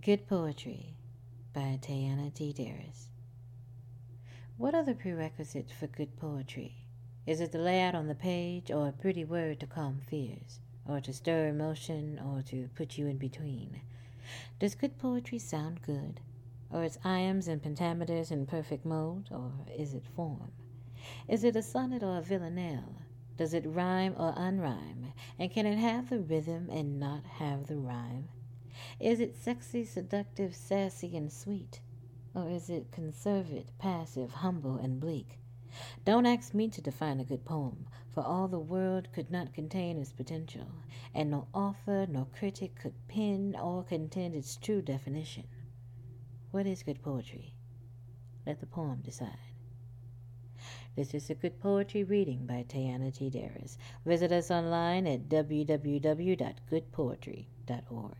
Good Poetry by Tayana T. Darris. What are the prerequisites for good poetry? Is it the layout on the page, or a pretty word to calm fears, or to stir emotion, or to put you in between? Does good poetry sound good? Or its iambs and pentameters in perfect mold, or is it form? Is it a sonnet or a villanelle? Does it rhyme or unrhyme? And can it have the rhythm and not have the rhyme? Is it sexy, seductive, sassy, and sweet? Or is it conservate, passive, humble, and bleak? Don't ask me to define a good poem, for all the world could not contain its potential, and no author nor critic could pen or contend its true definition. What is good poetry? Let the poem decide. This is a good poetry reading by Tayana T. Darris. Visit us online at www.goodpoetry.org.